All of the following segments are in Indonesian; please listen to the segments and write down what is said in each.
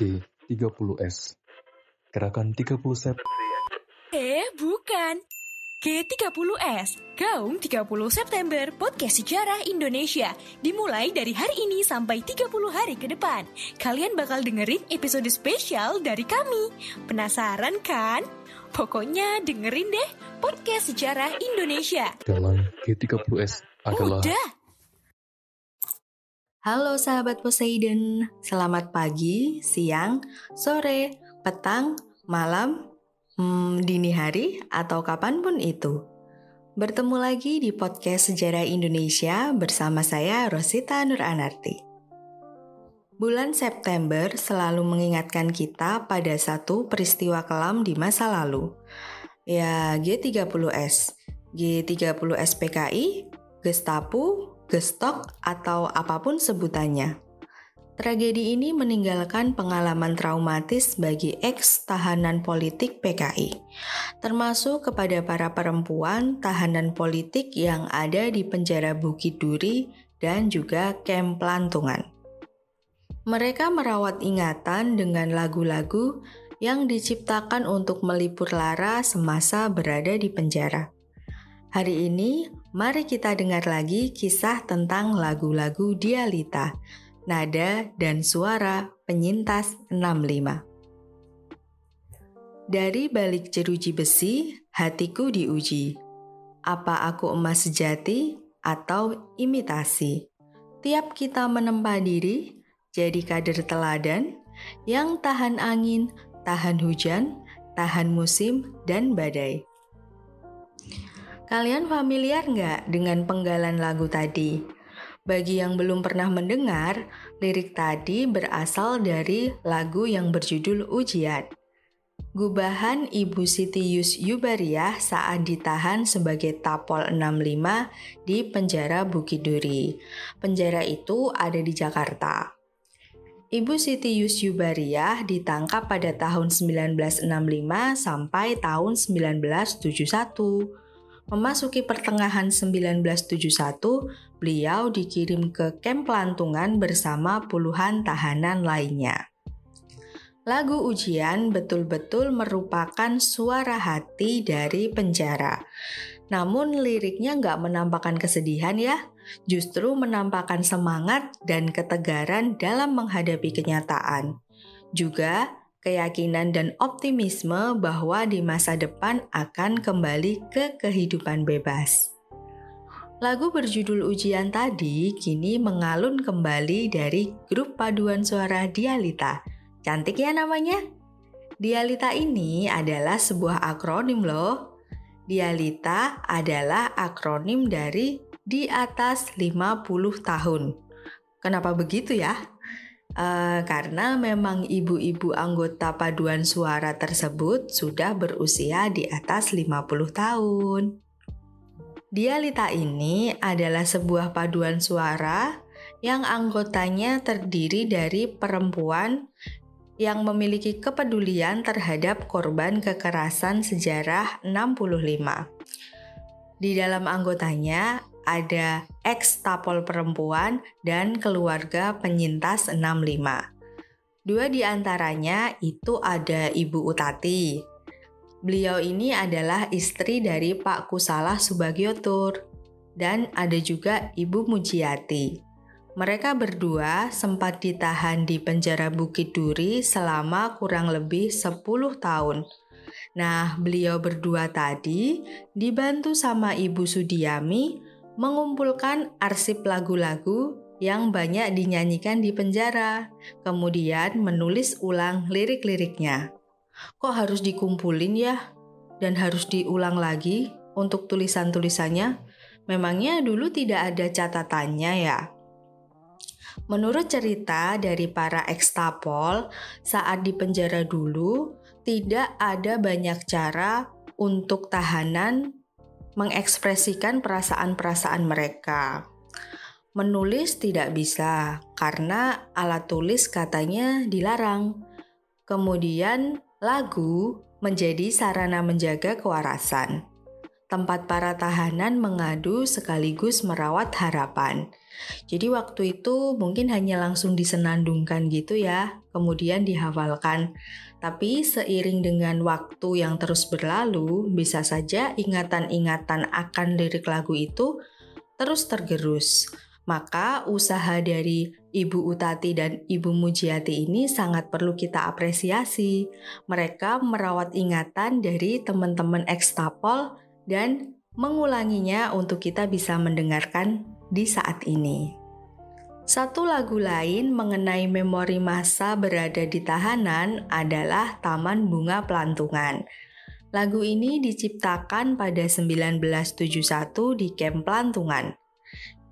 G30S Gerakan 30 Sep Eh, bukan. G30S, Gaung 30 September Podcast Sejarah Indonesia. Dimulai dari hari ini sampai 30 hari ke depan. Kalian bakal dengerin episode spesial dari kami. Penasaran kan? Pokoknya dengerin deh Podcast Sejarah Indonesia. Dalam G30S adalah Udah, Halo sahabat Poseidon, selamat pagi, siang, sore, petang, malam, hmm, dini hari, atau kapan pun itu. Bertemu lagi di podcast Sejarah Indonesia bersama saya Rosita Nur Anarti. Bulan September selalu mengingatkan kita pada satu peristiwa kelam di masa lalu. Ya, G30S, G30S PKI, Gestapo, gestok, atau apa pun sebutannya. Tragedi ini meninggalkan pengalaman traumatis bagi ex-tahanan politik PKI, termasuk kepada para perempuan tahanan politik yang ada di penjara Bukit Duri dan juga kem pelantungan. Mereka merawat ingatan dengan lagu-lagu yang diciptakan untuk melipur lara semasa berada di penjara. Hari ini, mari kita dengar lagi kisah tentang lagu-lagu Dialita, nada dan suara penyintas 65. Dari balik jeruji besi, hatiku diuji. Apa aku emas sejati atau imitasi? Tiap kita menempa diri, jadi kader teladan yang tahan angin, tahan hujan, tahan musim, dan badai. Kalian familiar nggak dengan penggalan lagu tadi? Bagi yang belum pernah mendengar, lirik tadi berasal dari lagu yang berjudul Ujian. Gubahan Ibu Siti Yus Yubariah saat ditahan sebagai Tapol 65 di penjara Bukit Duri. Penjara itu ada di Jakarta. Ibu Siti Yus Yubariah ditangkap pada tahun 1965 sampai tahun 1971. Memasuki pertengahan 1971, beliau dikirim ke kem pelantungan bersama puluhan tahanan lainnya. Lagu ujian betul-betul merupakan suara hati dari penjara. Namun liriknya nggak menampakkan kesedihan ya, justru menampakkan semangat dan ketegaran dalam menghadapi kenyataan. Juga keyakinan dan optimisme bahwa di masa depan akan kembali ke kehidupan bebas. Lagu berjudul Ujian tadi kini mengalun kembali dari grup paduan suara Dialita. Cantik ya namanya? Dialita ini adalah sebuah akronim loh. Dialita adalah akronim dari di atas 50 tahun. Kenapa begitu ya? Uh, karena memang ibu-ibu anggota paduan suara tersebut sudah berusia di atas 50 tahun. Dialita ini adalah sebuah paduan suara yang anggotanya terdiri dari perempuan yang memiliki kepedulian terhadap korban kekerasan sejarah 65. Di dalam anggotanya ada ex-tapol perempuan dan keluarga penyintas 65. Dua di antaranya itu ada Ibu Utati. Beliau ini adalah istri dari Pak Kusalah Subagiotur dan ada juga Ibu Mujiati. Mereka berdua sempat ditahan di penjara Bukit Duri selama kurang lebih 10 tahun. Nah, beliau berdua tadi dibantu sama Ibu Sudiami mengumpulkan arsip lagu-lagu yang banyak dinyanyikan di penjara, kemudian menulis ulang lirik-liriknya. Kok harus dikumpulin ya? Dan harus diulang lagi untuk tulisan-tulisannya? Memangnya dulu tidak ada catatannya ya? Menurut cerita dari para ekstapol, saat di penjara dulu tidak ada banyak cara untuk tahanan mengekspresikan perasaan-perasaan mereka. Menulis tidak bisa karena alat tulis katanya dilarang. Kemudian lagu menjadi sarana menjaga kewarasan. Tempat para tahanan mengadu sekaligus merawat harapan. Jadi waktu itu mungkin hanya langsung disenandungkan gitu ya, kemudian dihafalkan. Tapi seiring dengan waktu yang terus berlalu, bisa saja ingatan-ingatan akan lirik lagu itu terus tergerus. Maka usaha dari Ibu Utati dan Ibu Mujiati ini sangat perlu kita apresiasi. Mereka merawat ingatan dari teman-teman ekstapol dan mengulanginya untuk kita bisa mendengarkan di saat ini. Satu lagu lain mengenai memori masa berada di tahanan adalah Taman Bunga Pelantungan. Lagu ini diciptakan pada 1971 di Camp Pelantungan.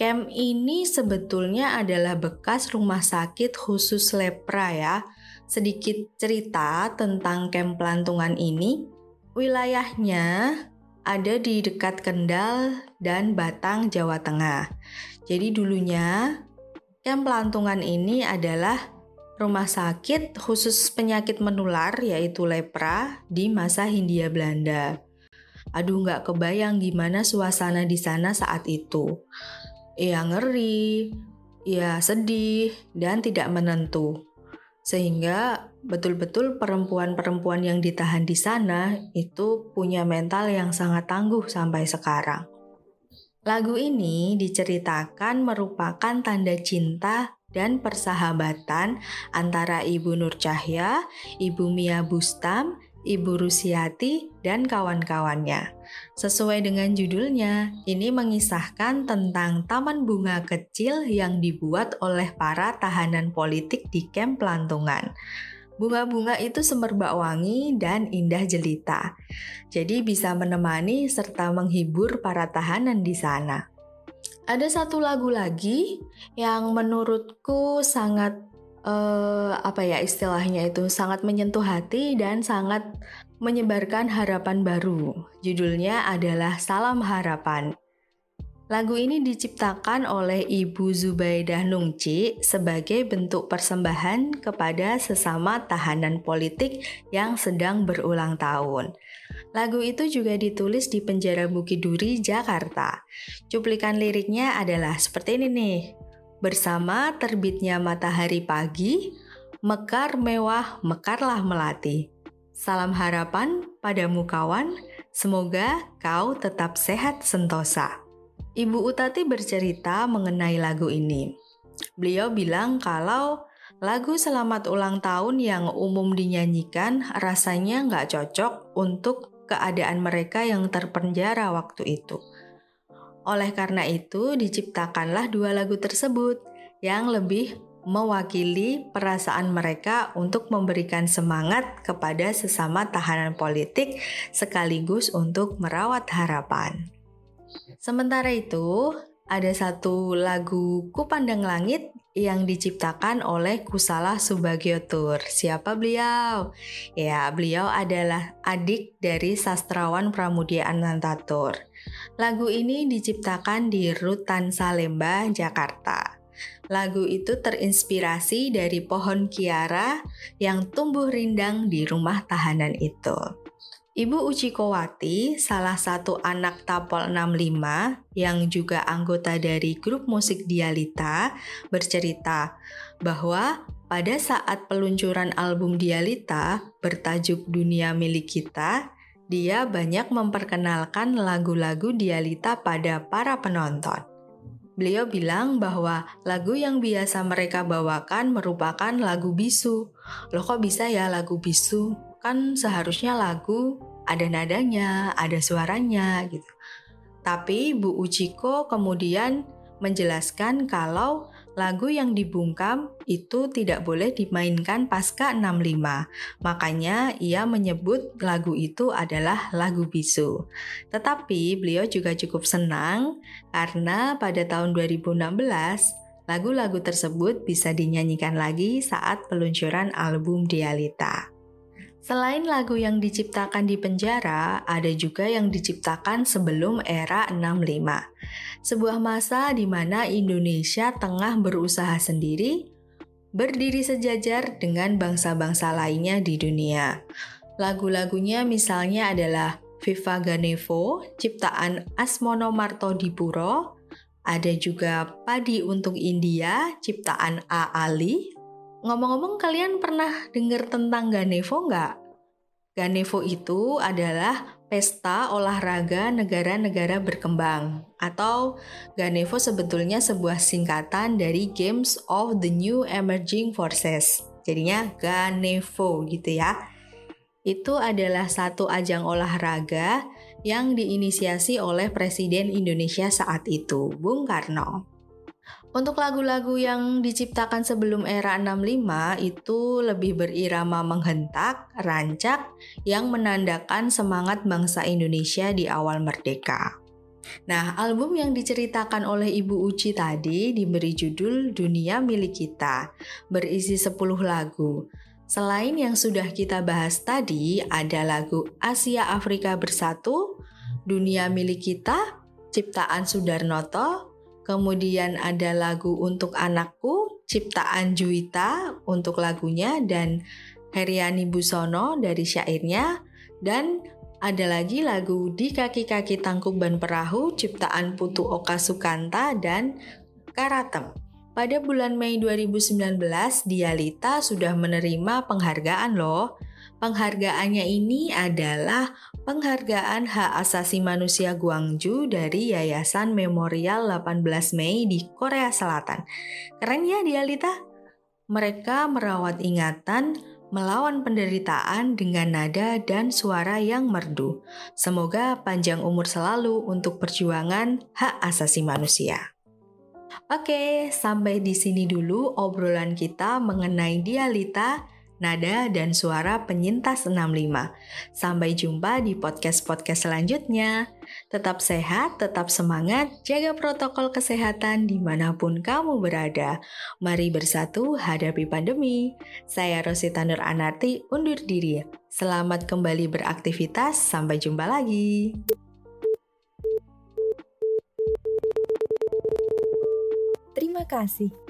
Camp ini sebetulnya adalah bekas rumah sakit khusus lepra ya. Sedikit cerita tentang Camp Pelantungan ini. Wilayahnya ada di dekat Kendal dan Batang, Jawa Tengah. Jadi dulunya camp pelantungan ini adalah rumah sakit khusus penyakit menular yaitu lepra di masa Hindia Belanda. Aduh nggak kebayang gimana suasana di sana saat itu. Ya ngeri, ya sedih, dan tidak menentu. Sehingga betul-betul perempuan-perempuan yang ditahan di sana itu punya mental yang sangat tangguh sampai sekarang. Lagu ini diceritakan merupakan tanda cinta dan persahabatan antara Ibu Nur Cahya, Ibu Mia Bustam, Ibu Rusiati, dan kawan-kawannya. Sesuai dengan judulnya, ini mengisahkan tentang taman bunga kecil yang dibuat oleh para tahanan politik di kamp Pelantungan. Bunga-bunga itu semerbak wangi dan indah jelita, jadi bisa menemani serta menghibur para tahanan di sana. Ada satu lagu lagi yang menurutku sangat uh, apa ya istilahnya itu sangat menyentuh hati dan sangat menyebarkan harapan baru. Judulnya adalah Salam Harapan. Lagu ini diciptakan oleh Ibu Zubaidah Nungci sebagai bentuk persembahan kepada sesama tahanan politik yang sedang berulang tahun. Lagu itu juga ditulis di penjara Bukit Duri, Jakarta. Cuplikan liriknya adalah seperti ini nih. Bersama terbitnya matahari pagi, mekar mewah, mekarlah melati. Salam harapan padamu kawan, semoga kau tetap sehat sentosa. Ibu Utati bercerita mengenai lagu ini. Beliau bilang kalau lagu selamat ulang tahun yang umum dinyanyikan rasanya nggak cocok untuk keadaan mereka yang terpenjara waktu itu. Oleh karena itu, diciptakanlah dua lagu tersebut yang lebih mewakili perasaan mereka untuk memberikan semangat kepada sesama tahanan politik sekaligus untuk merawat harapan. Sementara itu, ada satu lagu Kupandang Langit yang diciptakan oleh Kusala Subagiotur. Siapa beliau? Ya, beliau adalah adik dari sastrawan Pramudia Anantatur. Lagu ini diciptakan di Rutan Salemba, Jakarta. Lagu itu terinspirasi dari pohon kiara yang tumbuh rindang di rumah tahanan itu. Ibu Uchikowati, salah satu anak Tapol 65 yang juga anggota dari grup musik Dialita, bercerita bahwa pada saat peluncuran album Dialita bertajuk Dunia Milik Kita, dia banyak memperkenalkan lagu-lagu Dialita pada para penonton. Beliau bilang bahwa lagu yang biasa mereka bawakan merupakan lagu bisu. Loh kok bisa ya lagu bisu? Kan seharusnya lagu ada nadanya, ada suaranya gitu. Tapi Bu Uchiko kemudian menjelaskan kalau lagu yang dibungkam itu tidak boleh dimainkan pasca 65. Makanya ia menyebut lagu itu adalah lagu bisu. Tetapi beliau juga cukup senang karena pada tahun 2016 lagu-lagu tersebut bisa dinyanyikan lagi saat peluncuran album Dialita. Selain lagu yang diciptakan di penjara, ada juga yang diciptakan sebelum era 65. Sebuah masa di mana Indonesia tengah berusaha sendiri, berdiri sejajar dengan bangsa-bangsa lainnya di dunia. Lagu-lagunya misalnya adalah Viva Ganevo, ciptaan Asmono Marto Dipuro, ada juga Padi untuk India, ciptaan A. Ali. Ngomong-ngomong, kalian pernah dengar tentang Ganevo nggak? Ganevo itu adalah pesta olahraga negara-negara berkembang atau Ganevo sebetulnya sebuah singkatan dari Games of the New Emerging Forces. Jadinya Ganevo gitu ya. Itu adalah satu ajang olahraga yang diinisiasi oleh Presiden Indonesia saat itu, Bung Karno. Untuk lagu-lagu yang diciptakan sebelum era 65 itu lebih berirama menghentak, rancak, yang menandakan semangat bangsa Indonesia di awal merdeka. Nah, album yang diceritakan oleh Ibu Uci tadi diberi judul Dunia Milik Kita, berisi 10 lagu. Selain yang sudah kita bahas tadi, ada lagu Asia Afrika Bersatu, Dunia Milik Kita, ciptaan Sudarnoto, Kemudian ada lagu Untuk Anakku, ciptaan Juwita untuk lagunya dan Heriani Busono dari syairnya dan ada lagi lagu Di Kaki-Kaki Tangkuk Ban Perahu ciptaan Putu Oka Sukanta dan Karatem. Pada bulan Mei 2019, Dialita sudah menerima penghargaan loh Penghargaannya ini adalah penghargaan hak asasi manusia Guangzhou dari Yayasan Memorial 18 Mei di Korea Selatan. Keren ya Dialita? Mereka merawat ingatan melawan penderitaan dengan nada dan suara yang merdu. Semoga panjang umur selalu untuk perjuangan hak asasi manusia. Oke, sampai di sini dulu obrolan kita mengenai Dialita nada dan suara penyintas 65. Sampai jumpa di podcast-podcast selanjutnya. Tetap sehat, tetap semangat, jaga protokol kesehatan di mana pun kamu berada. Mari bersatu hadapi pandemi. Saya Rosita Nur Anarti undur diri. Selamat kembali beraktivitas, sampai jumpa lagi. Terima kasih